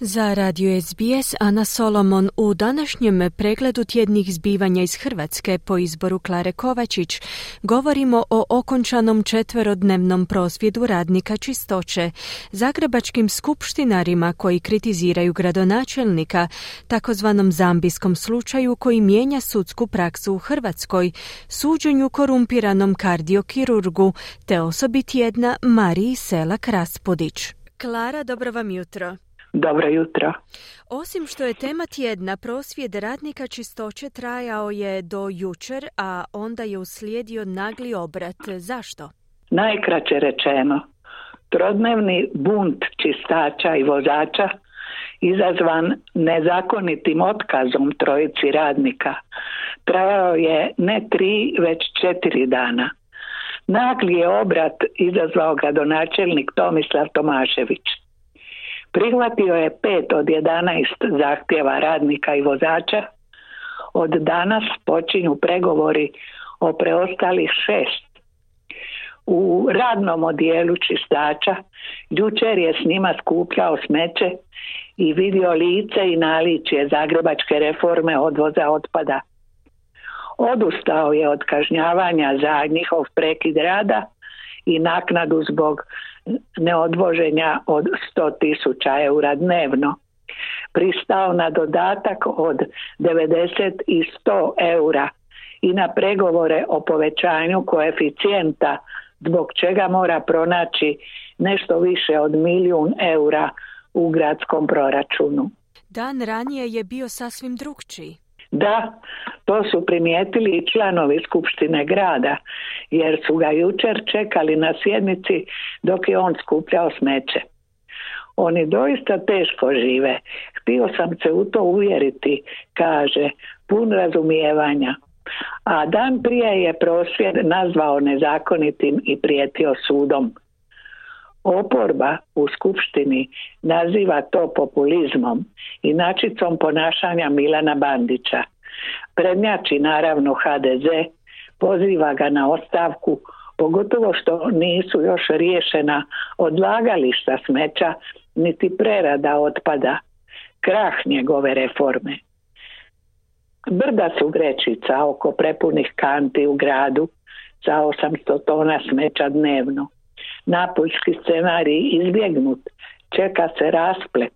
Za radio SBS Ana Solomon u današnjem pregledu tjednih zbivanja iz Hrvatske po izboru Klare Kovačić govorimo o okončanom četverodnevnom prosvjedu radnika čistoće, zagrebačkim skupštinarima koji kritiziraju gradonačelnika, takozvanom zambijskom slučaju koji mijenja sudsku praksu u Hrvatskoj, suđenju korumpiranom kardiokirurgu te osobi tjedna Mariji Selak Raspodić. Klara, dobro vam jutro. Dobro jutro. Osim što je tema tjedna, prosvjed radnika čistoće trajao je do jučer, a onda je uslijedio nagli obrat. Zašto? Najkraće rečeno, trodnevni bunt čistača i vozača izazvan nezakonitim otkazom trojici radnika trajao je ne tri, već četiri dana. Nagli je obrat izazvao gradonačelnik Tomislav Tomašević. Prihvatio je pet od 11 zahtjeva radnika i vozača. Od danas počinju pregovori o preostalih šest. U radnom odijelu čistača jučer je s njima skupljao smeće i vidio lice i naličje zagrebačke reforme odvoza otpada. Odustao je od kažnjavanja za njihov prekid rada i naknadu zbog neodvoženja od 100 tisuća eura dnevno. Pristao na dodatak od 90 i 100 eura i na pregovore o povećanju koeficijenta zbog čega mora pronaći nešto više od milijun eura u gradskom proračunu. Dan ranije je bio sasvim drugčiji. Da, to su primijetili i članovi Skupštine grada, jer su ga jučer čekali na sjednici dok je on skupljao smeće. Oni doista teško žive. Htio sam se u to uvjeriti, kaže, pun razumijevanja. A dan prije je prosvjed nazvao nezakonitim i prijetio sudom. Oporba u skupštini naziva to populizmom i načicom ponašanja Milana Bandića. Prednjači naravno HDZ, poziva ga na ostavku, pogotovo što nisu još riješena odlagališta smeća niti prerada otpada, krah njegove reforme. Brda su grečica oko prepunih kanti u gradu za 800 tona smeća dnevno napuljski scenarij izbjegnut, čeka se rasplet,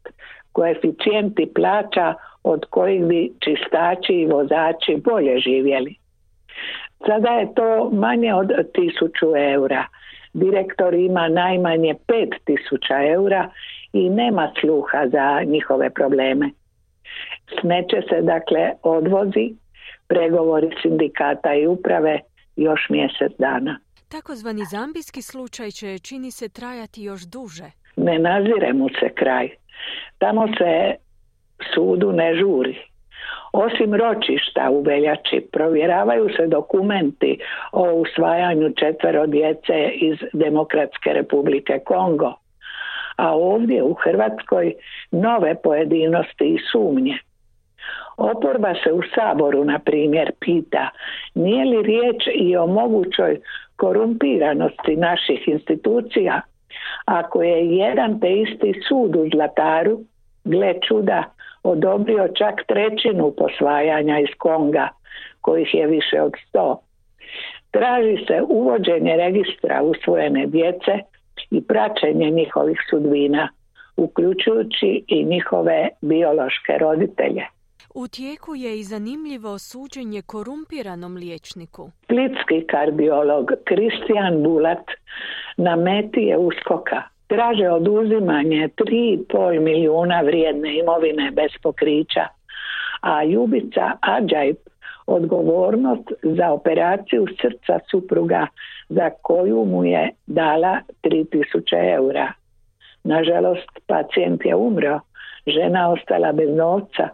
koeficijenti plaća od kojih bi čistači i vozači bolje živjeli. Sada je to manje od tisuću eura. Direktor ima najmanje pet tisuća eura i nema sluha za njihove probleme. Smeće se dakle odvozi, pregovori sindikata i uprave još mjesec dana. Takozvani zambijski slučaj će čini se trajati još duže. Ne nazire mu se kraj. Tamo se sudu ne žuri. Osim ročišta u veljači provjeravaju se dokumenti o usvajanju četvero djece iz Demokratske republike Kongo. A ovdje u Hrvatskoj nove pojedinosti i sumnje. Oporba se u Saboru, na primjer, pita nije li riječ i o mogućoj korumpiranosti naših institucija, ako je jedan te isti sud u Zlataru, gle čuda, odobrio čak trećinu posvajanja iz Konga, kojih je više od sto. Traži se uvođenje registra usvojene djece i praćenje njihovih sudbina, uključujući i njihove biološke roditelje. U tijeku je i zanimljivo suđenje korumpiranom liječniku. Splitski kardiolog Kristijan Bulat na meti je uskoka. Traže oduzimanje 3,5 milijuna vrijedne imovine bez pokrića, a Ljubica Ađajp odgovornost za operaciju srca supruga za koju mu je dala 3000 eura. Nažalost, pacijent je umro, žena ostala bez novca,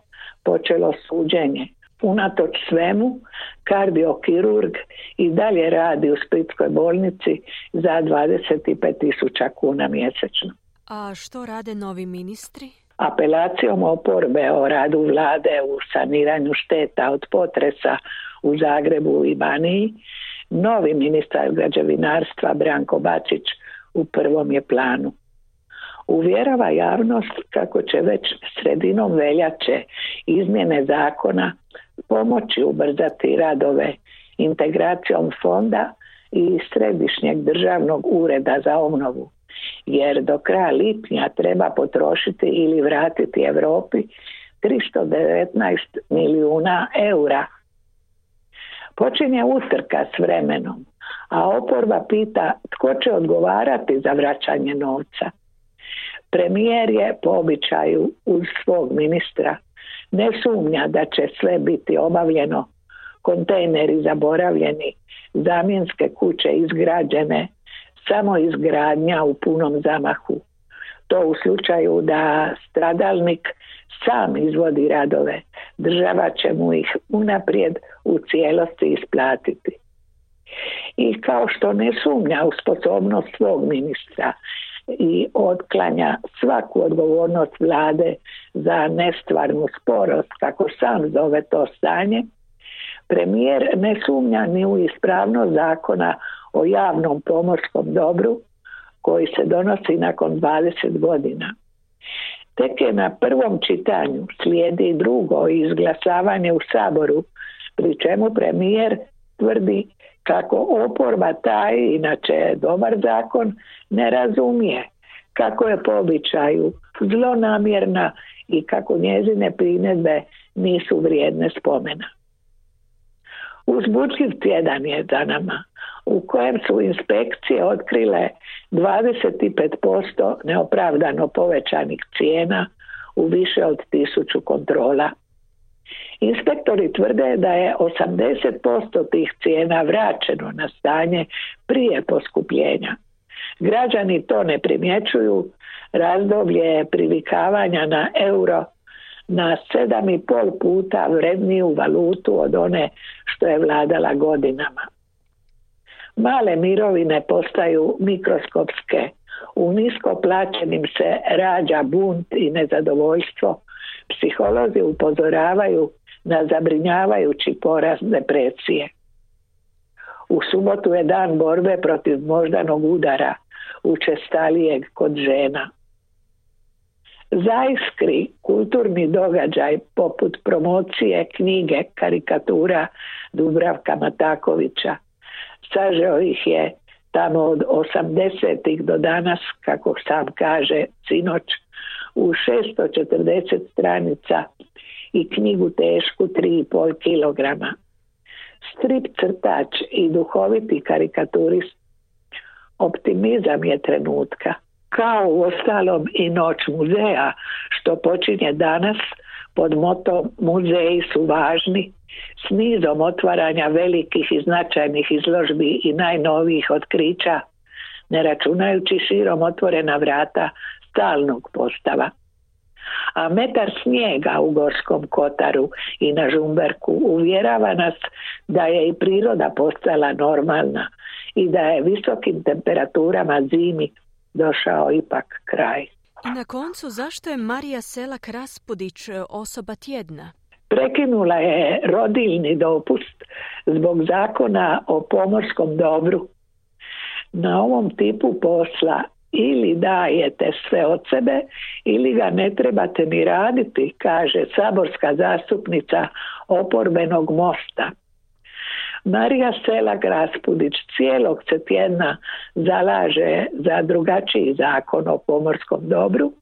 počelo suđenje. Unatoč svemu, kardiokirurg i dalje radi u Splitskoj bolnici za 25 tisuća kuna mjesečno. A što rade novi ministri? apelacijom oporbe o radu vlade u saniranju šteta od potresa u Zagrebu i Baniji, novi ministar građevinarstva Branko Bačić u prvom je planu. Uvjerava javnost kako će već sredinom veljače izmjene zakona pomoći ubrzati radove integracijom fonda i središnjeg državnog ureda za obnovu jer do kraja lipnja treba potrošiti ili vratiti Europi 319 milijuna eura. Počinje utrka s vremenom, a oporba pita tko će odgovarati za vraćanje novca. Premijer je po običaju uz svog ministra ne sumnja da će sve biti obavljeno, kontejneri zaboravljeni, zamjenske kuće izgrađene, samo izgradnja u punom zamahu. To u slučaju da stradalnik sam izvodi radove, država će mu ih unaprijed u cijelosti isplatiti. I kao što ne sumnja u sposobnost svog ministra i otklanja svaku odgovornost vlade za nestvarnu sporost, kako sam zove to stanje, premijer ne sumnja ni u ispravnost zakona o javnom pomorskom dobru koji se donosi nakon 20 godina. Tek je na prvom čitanju slijedi drugo izglasavanje u Saboru, pri čemu premijer tvrdi kako oporba taj, inače dobar zakon, ne razumije, kako je po običaju zlonamjerna i kako njezine primjedbe nisu vrijedne spomena. Uzbuđiv tjedan je za nama u kojem su inspekcije otkrile 25% neopravdano povećanih cijena u više od tisuću kontrola. Inspektori tvrde da je 80% tih cijena vraćeno na stanje prije poskupljenja. Građani to ne primjećuju, razdoblje privikavanja na euro na sedam i pol puta vredniju valutu od one što je vladala godinama. Male mirovine postaju mikroskopske. U nisko plaćenim se rađa bunt i nezadovoljstvo. Psiholozi upozoravaju na zabrinjavajući porast depresije. U subotu je dan borbe protiv moždanog udara, učestalijeg kod žena. Zaiskri kulturni događaj poput promocije knjige karikatura Dubravka Matakovića. Sažeo ih je tamo od 80. do danas, kako sam kaže, sinoć, u 640 stranica i knjigu tešku 3,5 kilograma. Strip crtač i duhoviti karikaturist optimizam je trenutka kao u ostalom i noć muzeja što počinje danas pod motom muzeji su važni s nizom otvaranja velikih i značajnih izložbi i najnovijih otkrića ne računajući širom otvorena vrata stalnog postava. A metar snijega u Gorskom Kotaru i na Žumberku uvjerava nas da je i priroda postala normalna i da je visokim temperaturama zimi došao ipak kraj. I na koncu, zašto je Marija Selak Raspudić e, osoba tjedna? Prekinula je rodiljni dopust zbog zakona o pomorskom dobru. Na ovom tipu posla ili dajete sve od sebe ili ga ne trebate ni raditi, kaže saborska zastupnica oporbenog mosta. Marija Selak Raspudić cijelog se tjedna zalaže za drugačiji zakon o pomorskom dobru,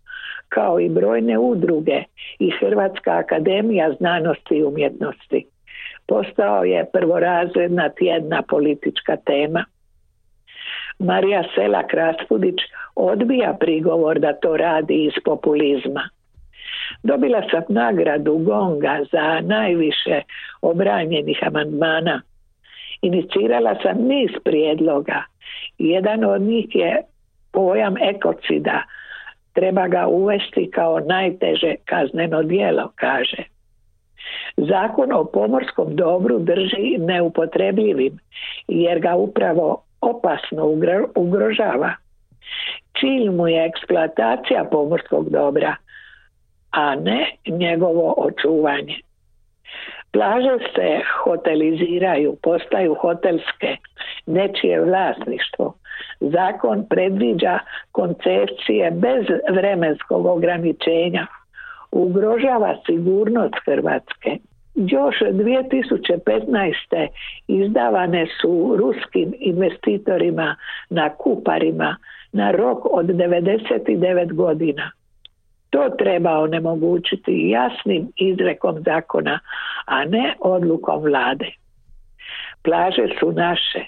kao i brojne udruge i Hrvatska akademija znanosti i umjetnosti. Postao je prvorazredna tjedna politička tema. Marija Selak Raspudić odbija prigovor da to radi iz populizma. Dobila sam nagradu Gonga za najviše obranjenih amandmana Inicirala sam niz prijedloga. Jedan od njih je pojam ekocida. Treba ga uvesti kao najteže kazneno djelo, kaže. Zakon o pomorskom dobru drži neupotrebljivim jer ga upravo opasno ugrožava. Cilj mu je eksploatacija pomorskog dobra, a ne njegovo očuvanje. Plaže se hoteliziraju, postaju hotelske, nečije vlasništvo. Zakon predviđa koncepcije bez vremenskog ograničenja. Ugrožava sigurnost Hrvatske. Još 2015. izdavane su ruskim investitorima na Kuparima na rok od 99 godina. To treba onemogućiti jasnim izrekom zakona, a ne odlukom vlade. Plaže su naše,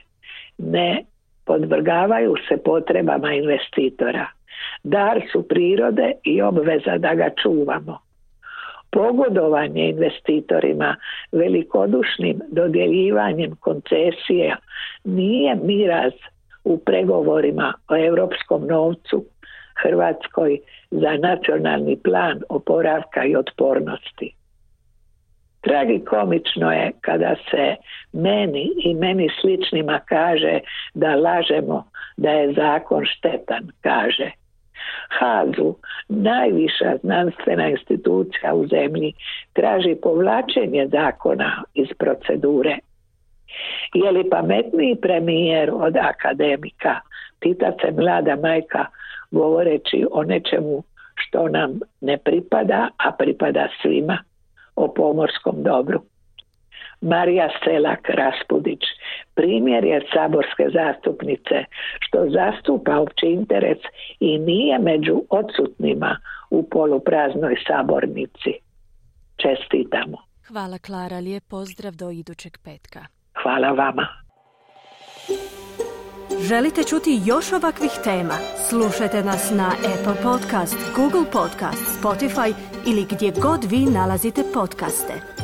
ne podvrgavaju se potrebama investitora. Dar su prirode i obveza da ga čuvamo. Pogodovanje investitorima velikodušnim dodjeljivanjem koncesija nije miraz u pregovorima o europskom novcu Hrvatskoj za nacionalni plan oporavka i otpornosti. Tragikomično je kada se meni i meni sličnima kaže da lažemo da je zakon štetan, kaže. Hazu, najviša znanstvena institucija u zemlji, traži povlačenje zakona iz procedure. Je li pametniji premijer od akademika? Pita se mlada majka govoreći o nečemu što nam ne pripada, a pripada svima, o pomorskom dobru. Marija Selak Raspudić primjer je saborske zastupnice što zastupa opći interes i nije među odsutnima u polupraznoj sabornici. Čestitamo. Hvala Klara, lijep pozdrav do idućeg petka. Hvala vama. Želite čuti još ovakvih tema? Slušajte nas na Apple Podcast, Google Podcast, Spotify ili gdje god vi nalazite podcaste.